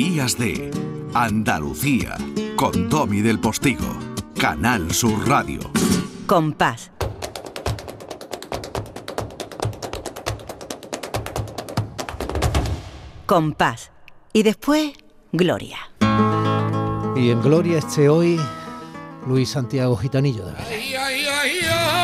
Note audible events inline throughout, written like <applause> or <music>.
Días de Andalucía con Tommy del Postigo, Canal Sur Radio. Compás. Compás. Y después, Gloria. Y en Gloria esté hoy Luis Santiago Gitanillo de Vélez.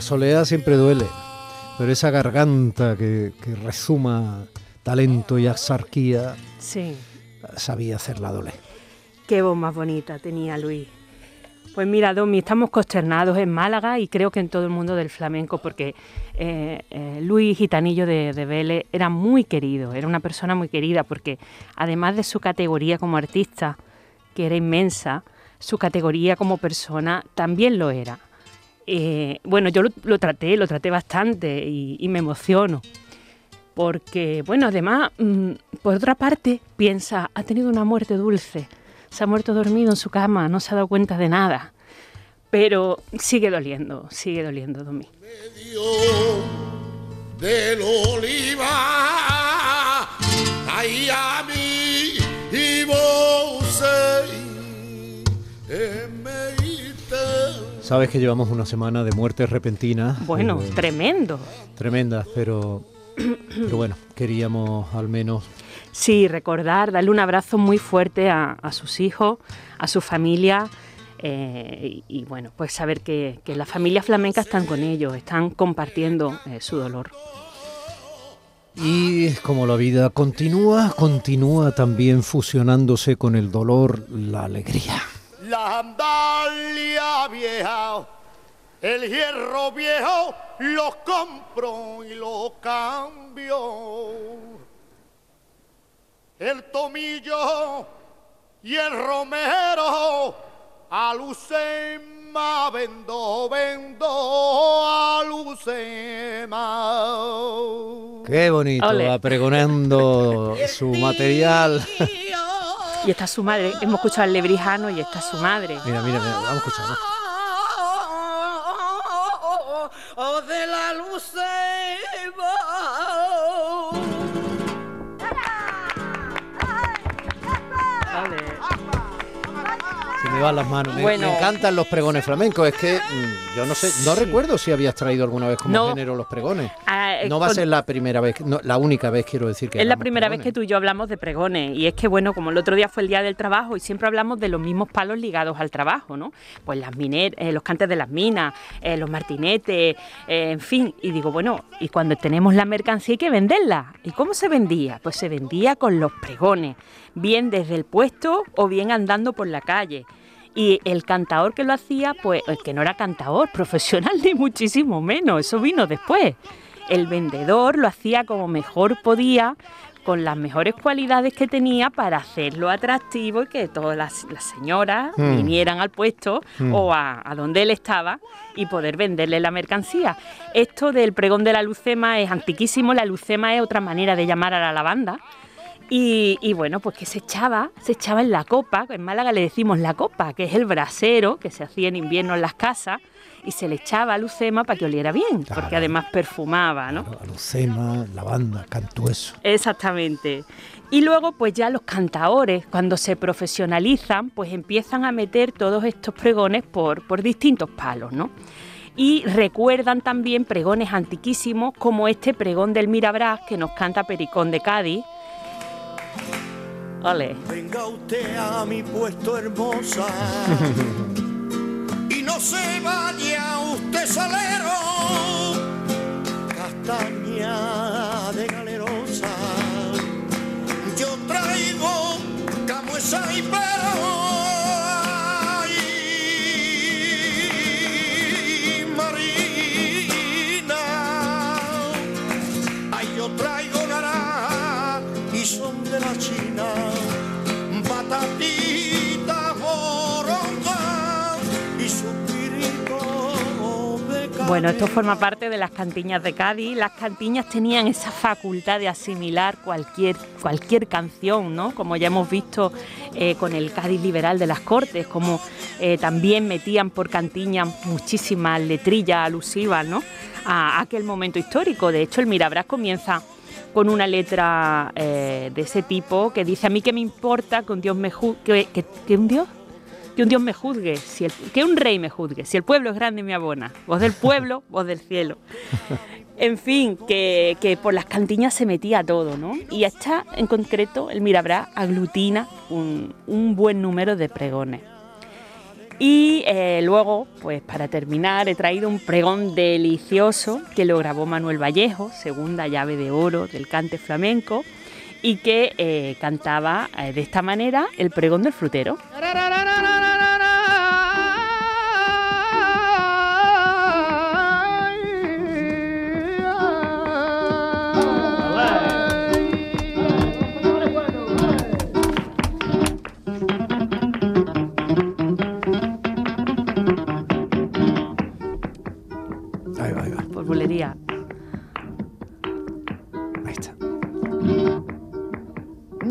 La soledad siempre duele, pero esa garganta que, que resuma talento y axarquía Sí, sabía hacerla doler. qué voz más bonita tenía Luis. Pues mira, Domi, estamos consternados en Málaga y creo que en todo el mundo del flamenco, porque eh, eh, Luis Gitanillo de, de Vélez era muy querido, era una persona muy querida, porque además de su categoría como artista, que era inmensa, su categoría como persona también lo era. Eh, bueno, yo lo, traté, lo traté bastante y, me emociono. Porque, bueno, además, mm, por otra parte, piensa, ha tenido una muerte dulce, se ha muerto dormido en su cama, no se ha dado cuenta de nada. Pero sigue doliendo, sigue doliendo, Domi. del. Sabes que llevamos una semana de muertes repentinas. Bueno, eh, tremendo. tremendas, pero, pero bueno, queríamos al menos Sí, recordar, darle un abrazo muy fuerte a, a sus hijos, a su familia. eh, y, y, bueno, pues saber que, que las familias flamencas están con ellos, están compartiendo eh, su dolor. Y como la vida continúa, continúa también fusionándose con el dolor la alegría. La andalia vieja, el hierro viejo, los compro y los cambio. El tomillo y el romero, a Lucema vendo, vendo, a Lucema. Qué bonito, Ole. va pregonando <laughs> su material. Y está su madre, hemos escuchado al lebrijano y está su madre. Mira, mira, mira, vamos a escuchar. ¿no? Oh, de la Se me van las manos. Me, Bueno. me encantan los pregones flamencos. Es que mm, yo no sé, no recuerdo si habías traído alguna vez como No. género los pregones. Ah, eh, No va a ser la primera vez, no, la única vez quiero decir que. Es la primera vez que tú y yo hablamos de pregones y es que bueno, como el otro día fue el día del trabajo y siempre hablamos de los mismos palos ligados al trabajo, ¿no? Pues las miner eh, los cantes de las minas, eh, los martinetes, en fin, y digo, bueno, y cuando tenemos la mercancía hay que venderla. ¿Y cómo se vendía? Pues se vendía con los pregones, bien desde el puesto o bien andando por la calle. Y el cantador que lo hacía, pues el que no era cantador <laughs> profesional ni muchísimo menos, eso vino después. El vendedor lo hacía como mejor podía, con las mejores cualidades que tenía para hacerlo atractivo y que todas las, las señoras Mm. vinieran al puesto Mm. o a, a donde él estaba y poder venderle la mercancía. Esto del pregón de la lucema es antiquísimo, la lucema es otra manera de llamar a la lavanda. Y, y bueno, pues que se echaba, se echaba en la copa, en Málaga le decimos la copa, que es el brasero que se hacía en invierno en las casas, y se le echaba a lucema para que oliera bien, Claro. porque además perfumaba, ¿no? Alucema, lavanda, cantueso. Exactamente. Y luego, pues ya los cantaores, cuando se profesionalizan, pues empiezan a meter todos estos pregones por, por distintos palos, ¿no? Y recuerdan también pregones antiquísimos como este pregón del Mirabrás que nos canta Pericón de Cádiz. Ole. Venga usted a mi puesto hermosa <laughs> y no se vaya Bueno, esto forma parte de las cantiñas de Cádiz. Las cantiñas tenían esa facultad de asimilar cualquier, cualquier canción, ¿no? Como ya hemos visto eh, con el Cádiz liberal de las Cortes, como eh, también metían por cantiñas muchísimas letrillas alusivas, ¿no? A aquel momento histórico. De hecho, el Mirabrás comienza con una letra eh, de ese tipo que dice a mí que me importa que un Dios me juzgue, que, que un Dios que un Dios me juzgue, si el, que un rey me juzgue, si el pueblo es grande me abona, voz del pueblo, <laughs> voz del cielo. En fin, que, que, por las cantiñas se metía todo, ¿no? Y hasta en concreto el Mirabrá aglutina un, un buen número de pregones. Y eh, luego, pues para terminar, he traído un pregón delicioso que lo grabó Manuel Vallejo, segunda llave de oro del cante flamenco, y que eh, cantaba eh, de esta manera el pregón del frutero.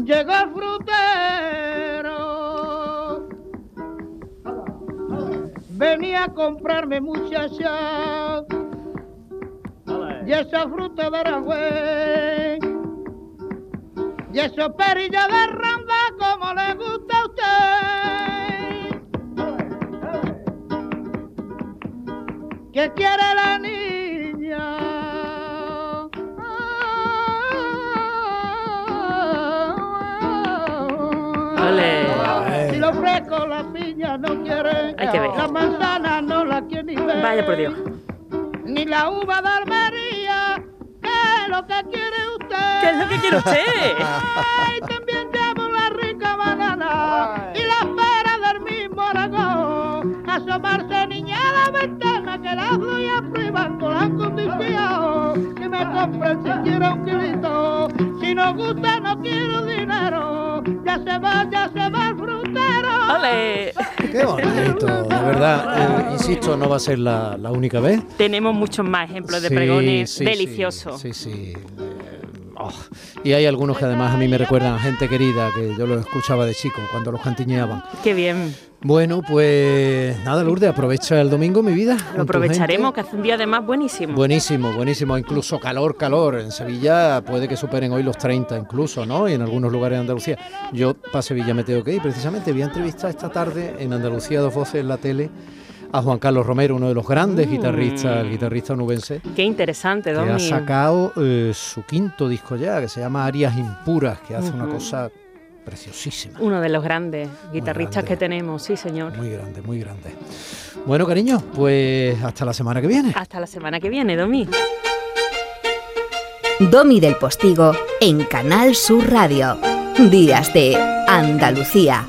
Llegó frutero. Venía a comprarme muchacha. Y esa fruta de Aragüey. Y esos perillos de ramba como le gusta a usted. ¿Qué quiere la niña? Ofrezco, la piña no quiere. Hay que ver. La manzana no la quiere ni ver. Vaya por Dios. Ni la uva de Almería. ¿Qué es lo que quiere usted? ¿Qué es lo que quiere usted? Ay, también llevo la rica banana y la pera del mismo Aragón. Asomarse niña a la ventana que la voy a privar con la condición que me compren siquiera un kilito. Si no gusta no quiero dinero. Ya se va, ya se va el. Ole. Qué bonito, de verdad. eh, insisto, no va a ser la, la única vez. Tenemos muchos más ejemplos de Sí, pregones sí, deliciosos. Sí, sí. eh, oh. Y hay algunos que además a mí me recuerdan gente querida que yo los escuchaba de chico cuando los cantiñeaban. Qué bien. Bueno, pues nada, Lourdes, aprovecha el domingo, mi vida. Lo aprovecharemos, que hace un día además buenísimo. Buenísimo, buenísimo. Incluso calor, calor. En Sevilla puede que superen hoy los 30 incluso, ¿no? Y en algunos lugares de Andalucía. Yo para Sevilla me tengo que ir. Precisamente voy a entrevistar esta tarde en Andalucía Dos Voces en la tele a Juan Carlos Romero, uno de los grandes Mm. guitarristas, el guitarrista onubense, Qué interesante, que ha Domi. sacado eh, su quinto disco ya, que se llama Arias Impuras, que hace una cosa preciosísima. Uno de los grandes guitarristas grande. que tenemos, sí, señor. Muy grande, muy grande. Bueno, cariño, pues hasta la semana que viene. Hasta la semana que viene, Domi. Domi del Postigo en Canal Sur Radio. Días de Andalucía.